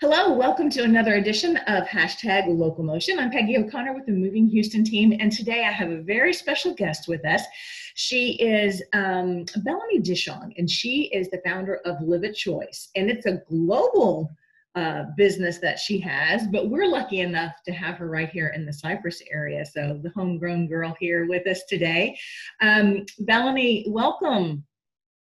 Hello, welcome to another edition of hashtag Local Motion. I'm Peggy O'Connor with the Moving Houston team, and today I have a very special guest with us. She is um, Melanie Dishong, and she is the founder of Live a Choice, and it's a global uh, business that she has, but we're lucky enough to have her right here in the Cypress area. So the homegrown girl here with us today. Um, Melanie, welcome.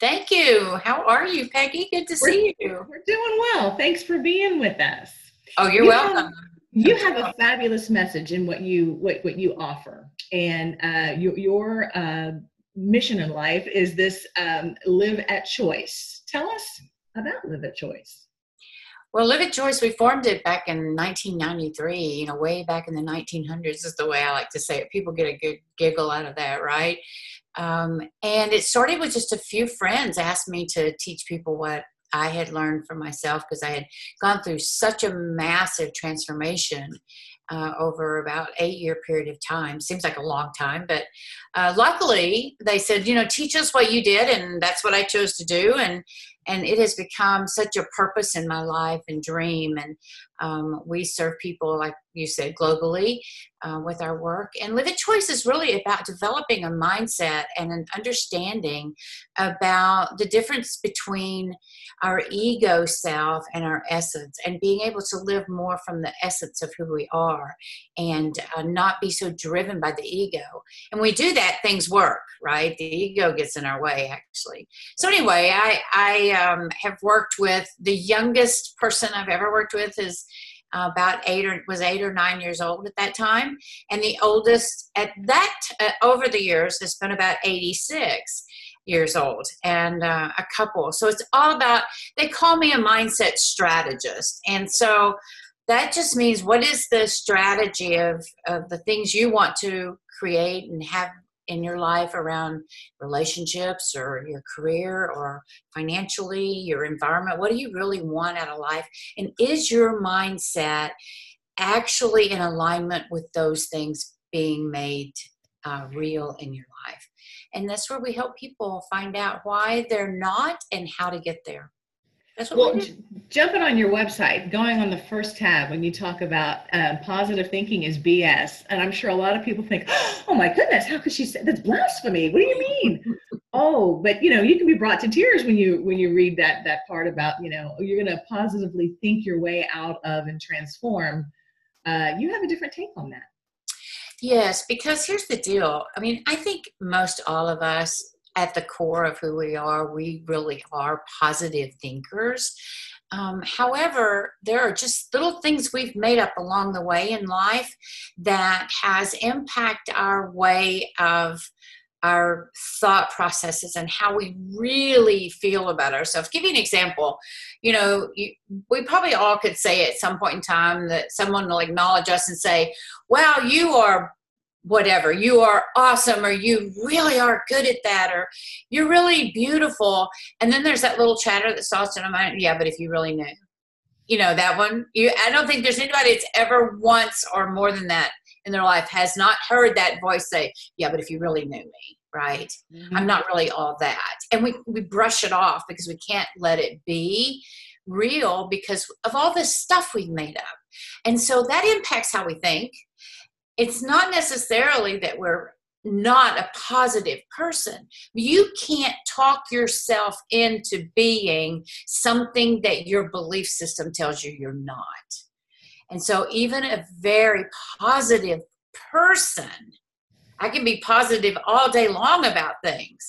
Thank you. How are you, Peggy? Good to we're, see you. We're doing well. Thanks for being with us. Oh, you're you welcome. Have, you have a fabulous message in what you what, what you offer, and uh, your, your uh, mission in life is this um, Live a Choice. Tell us about Live a Choice. Well, Live a Choice, we formed it back in 1993, you know, way back in the 1900s is the way I like to say it. People get a good giggle out of that, right? Um, and it started with just a few friends asked me to teach people what I had learned for myself because I had gone through such a massive transformation uh, over about eight year period of time. Seems like a long time, but uh, luckily they said, you know, teach us what you did, and that's what I chose to do. And and it has become such a purpose in my life and dream. And um, we serve people, like you said, globally uh, with our work. And Live a Choice is really about developing a mindset and an understanding about the difference between our ego self and our essence, and being able to live more from the essence of who we are and uh, not be so driven by the ego. And we do that, things work, right? The ego gets in our way, actually. So, anyway, I, I um, have worked with the youngest person I've ever worked with is about eight or was eight or nine years old at that time, and the oldest at that uh, over the years has been about 86 years old and uh, a couple. So it's all about. They call me a mindset strategist, and so that just means what is the strategy of of the things you want to create and have in your life around relationships or your career or financially, your environment? What do you really want out of life? And is your mindset actually in alignment with those things being made uh, real in your life? And that's where we help people find out why they're not and how to get there. That's what well, jumping on your website, going on the first tab when you talk about uh, positive thinking is BS, and I'm sure a lot of people think, "Oh my goodness, how could she say that's blasphemy?" What do you mean? oh, but you know, you can be brought to tears when you when you read that that part about you know you're going to positively think your way out of and transform. Uh, you have a different take on that. Yes, because here's the deal. I mean, I think most all of us at the core of who we are, we really are positive thinkers. Um, however, there are just little things we've made up along the way in life that has impact our way of our thought processes and how we really feel about ourselves. Give you an example. You know, you, we probably all could say at some point in time that someone will acknowledge us and say, "Wow, you are whatever. You are awesome or you really are good at that or you're really beautiful. And then there's that little chatter that starts in my mind yeah but if you really knew. You know that one you i don't think there's anybody that's ever once or more than that in their life has not heard that voice say yeah but if you really knew me right? Mm-hmm. i'm not really all that. And we we brush it off because we can't let it be real because of all this stuff we've made up. And so that impacts how we think it's not necessarily that we're not a positive person. You can't talk yourself into being something that your belief system tells you you're not. And so, even a very positive person, I can be positive all day long about things.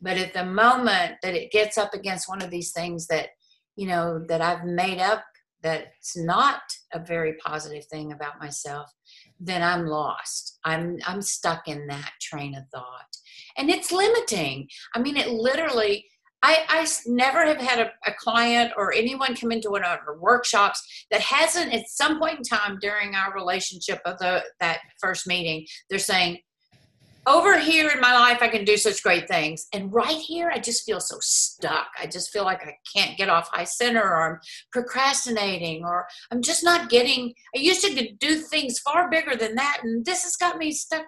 But at the moment that it gets up against one of these things that, you know, that I've made up that's not a very positive thing about myself, then I'm lost. I'm I'm stuck in that train of thought. And it's limiting. I mean, it literally I, I never have had a, a client or anyone come into one of our workshops that hasn't at some point in time during our relationship of the that first meeting, they're saying, over here in my life i can do such great things. And right here i just feel so stuck. I just feel like i can't get off high center or i'm procrastinating or i'm just not getting i used to do things far bigger than that and this has got me stuck.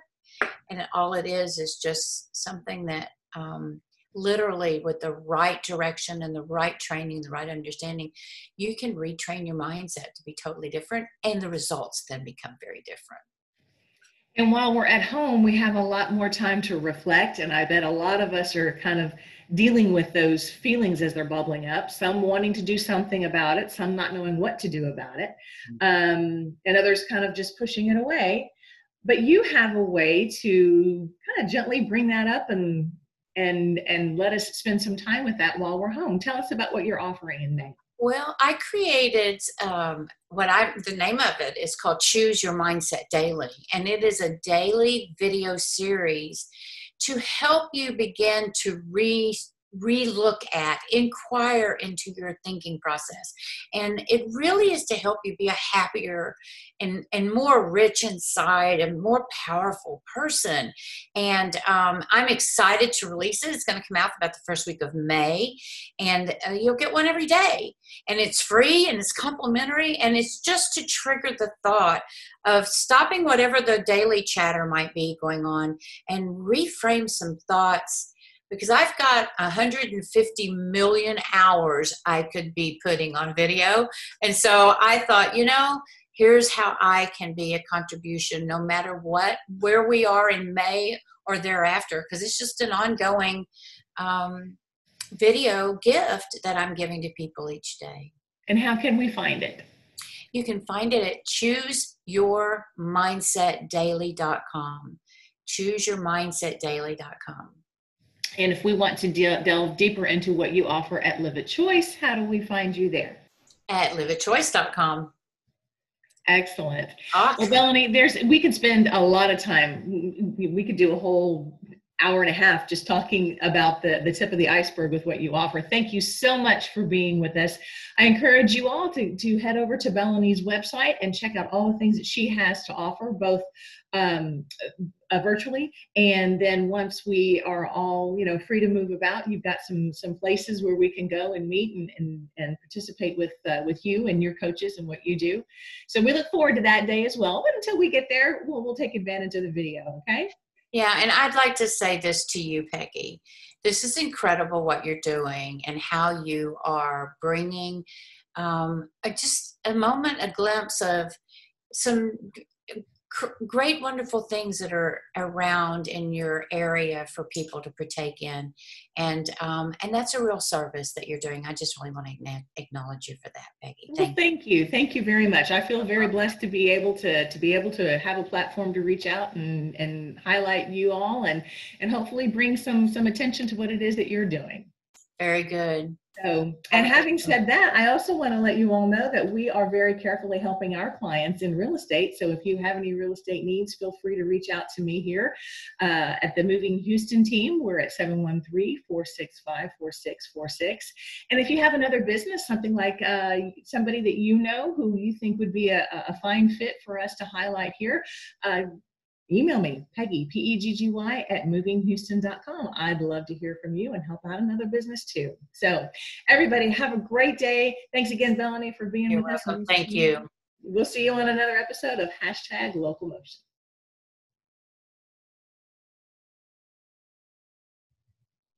And all it is is just something that um, literally with the right direction and the right training, the right understanding, you can retrain your mindset to be totally different and the results then become very different. And while we're at home, we have a lot more time to reflect. And I bet a lot of us are kind of dealing with those feelings as they're bubbling up, some wanting to do something about it, some not knowing what to do about it, um, and others kind of just pushing it away. But you have a way to kind of gently bring that up and and and let us spend some time with that while we're home. Tell us about what you're offering in May. Well, I created um, what I the name of it is called Choose Your Mindset Daily, and it is a daily video series to help you begin to re relook at, inquire into your thinking process. And it really is to help you be a happier and, and more rich inside and more powerful person. And um, I'm excited to release it. It's going to come out about the first week of May, and uh, you'll get one every day. And it's free and it's complimentary, and it's just to trigger the thought of stopping whatever the daily chatter might be going on and reframe some thoughts because I've got 150 million hours I could be putting on video. And so I thought, you know, here's how I can be a contribution no matter what, where we are in May or thereafter, because it's just an ongoing um, video gift that I'm giving to people each day. And how can we find it? You can find it at chooseyourmindsetdaily.com. Chooseyourmindsetdaily.com. And if we want to de- delve deeper into what you offer at Live a Choice, how do we find you there? At liveachoice.com. Excellent. Awesome. Well, Melanie, there's we could spend a lot of time. We could do a whole hour and a half just talking about the, the tip of the iceberg with what you offer. Thank you so much for being with us. I encourage you all to, to head over to Melanie's website and check out all the things that she has to offer, both um, uh, virtually. And then once we are all, you know, free to move about, you've got some some places where we can go and meet and and, and participate with uh, with you and your coaches and what you do. So we look forward to that day as well. But until we get there, we'll we'll take advantage of the video. Okay. Yeah, and I'd like to say this to you, Peggy. This is incredible what you're doing and how you are bringing um, a, just a moment, a glimpse of some great wonderful things that are around in your area for people to partake in. And um, and that's a real service that you're doing. I just really want to acknowledge you for that peggy. Thank, well, thank you. Thank you very much. I feel very blessed to be able to to be able to have a platform to reach out and and highlight you all and and hopefully bring some some attention to what it is that you're doing. Very good so, and having said that, I also want to let you all know that we are very carefully helping our clients in real estate. So, if you have any real estate needs, feel free to reach out to me here uh, at the Moving Houston team. We're at 713 465 4646. And if you have another business, something like uh, somebody that you know who you think would be a, a fine fit for us to highlight here, uh, email me, Peggy, P E G G Y, at movinghouston.com. I'd love to hear from you and help out another business too. So, everybody, have a great day. Thanks again, Melanie, for being You're with welcome. us. Thank you. We'll see you on another episode of hashtag local motion.